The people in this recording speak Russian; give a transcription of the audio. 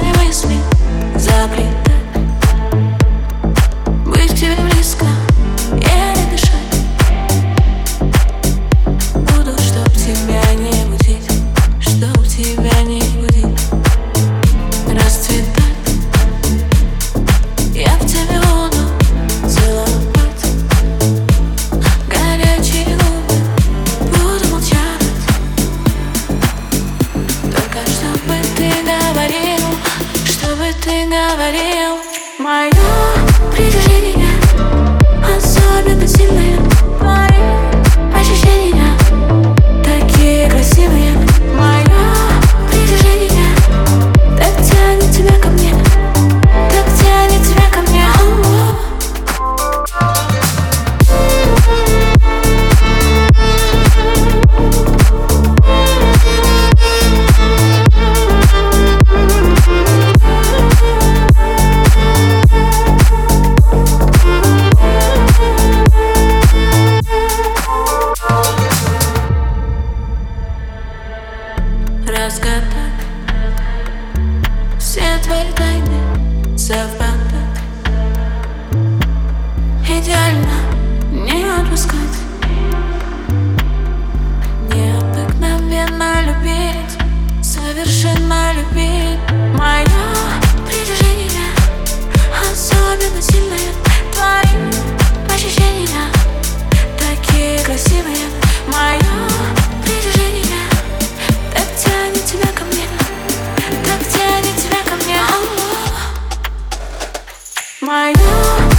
away with me. говорил мою Все Идеально не отпускать. Необыкновенно любить Совершенно I know